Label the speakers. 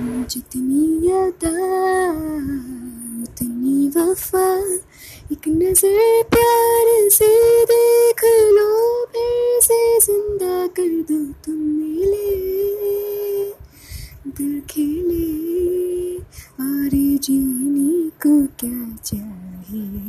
Speaker 1: जितनी अदा उतनी वफा। एक नज़र प्यार से देख लो, फिर से ज़िंदा कर दो तुम मिले। दिल खेले और जीने को क्या चाहिए?